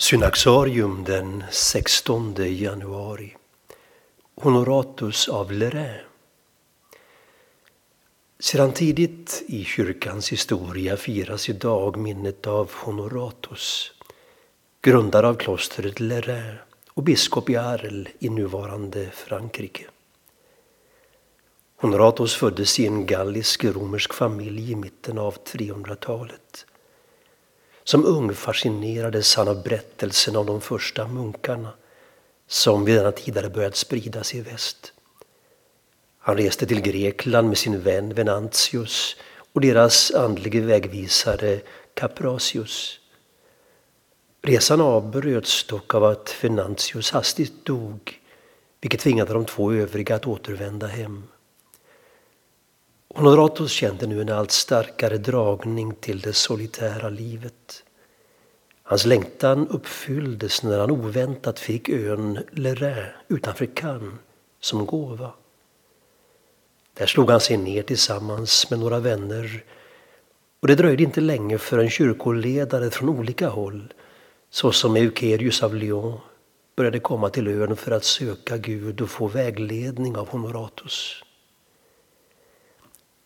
Synaxarium den 16 januari. Honoratus av Lerain. Sedan tidigt i kyrkans historia firas idag minnet av Honoratus, grundare av klostret Lerain och biskop i Arles i nuvarande Frankrike. Honoratus föddes i en gallisk-romersk familj i mitten av 300-talet. Som ung fascinerades han av berättelsen om de första munkarna som vid denna tid hade börjat sprida sig i väst. Han reste till Grekland med sin vän Venantius och deras andlige vägvisare Caprasius. Resan avbröts dock av att Venantius hastigt dog vilket tvingade de två övriga att återvända hem. Honoratus kände nu en allt starkare dragning till det solitära livet. Hans längtan uppfylldes när han oväntat fick ön Lerain utanför Cannes som gåva. Där slog han sig ner tillsammans med några vänner och det dröjde inte länge förrän kyrkoledare från olika håll såsom Eukerius av Lyon började komma till ön för att söka Gud och få vägledning av Honoratus.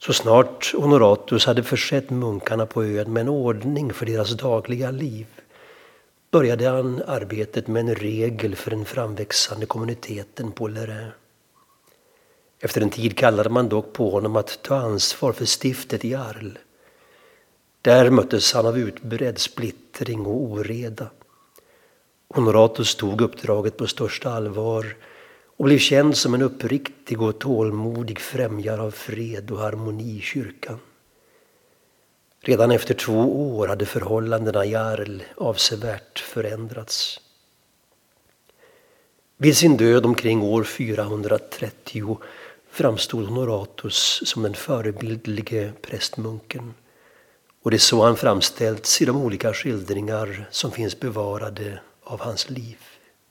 Så snart Honoratus hade försett munkarna på ön med en ordning för deras dagliga liv började han arbetet med en regel för den framväxande kommuniteten på Lerain. Efter en tid kallade man dock på honom att ta ansvar för stiftet i Arles. Där möttes han av utbredd splittring och oreda. Honoratus tog uppdraget på största allvar och blev känd som en uppriktig och tålmodig främjare av fred och harmoni i kyrkan. Redan efter två år hade förhållandena i Arl avsevärt förändrats. Vid sin död omkring år 430 framstod Honoratus som den förebildlige prästmunken. Och det är så han framställts i de olika skildringar som finns bevarade av hans liv.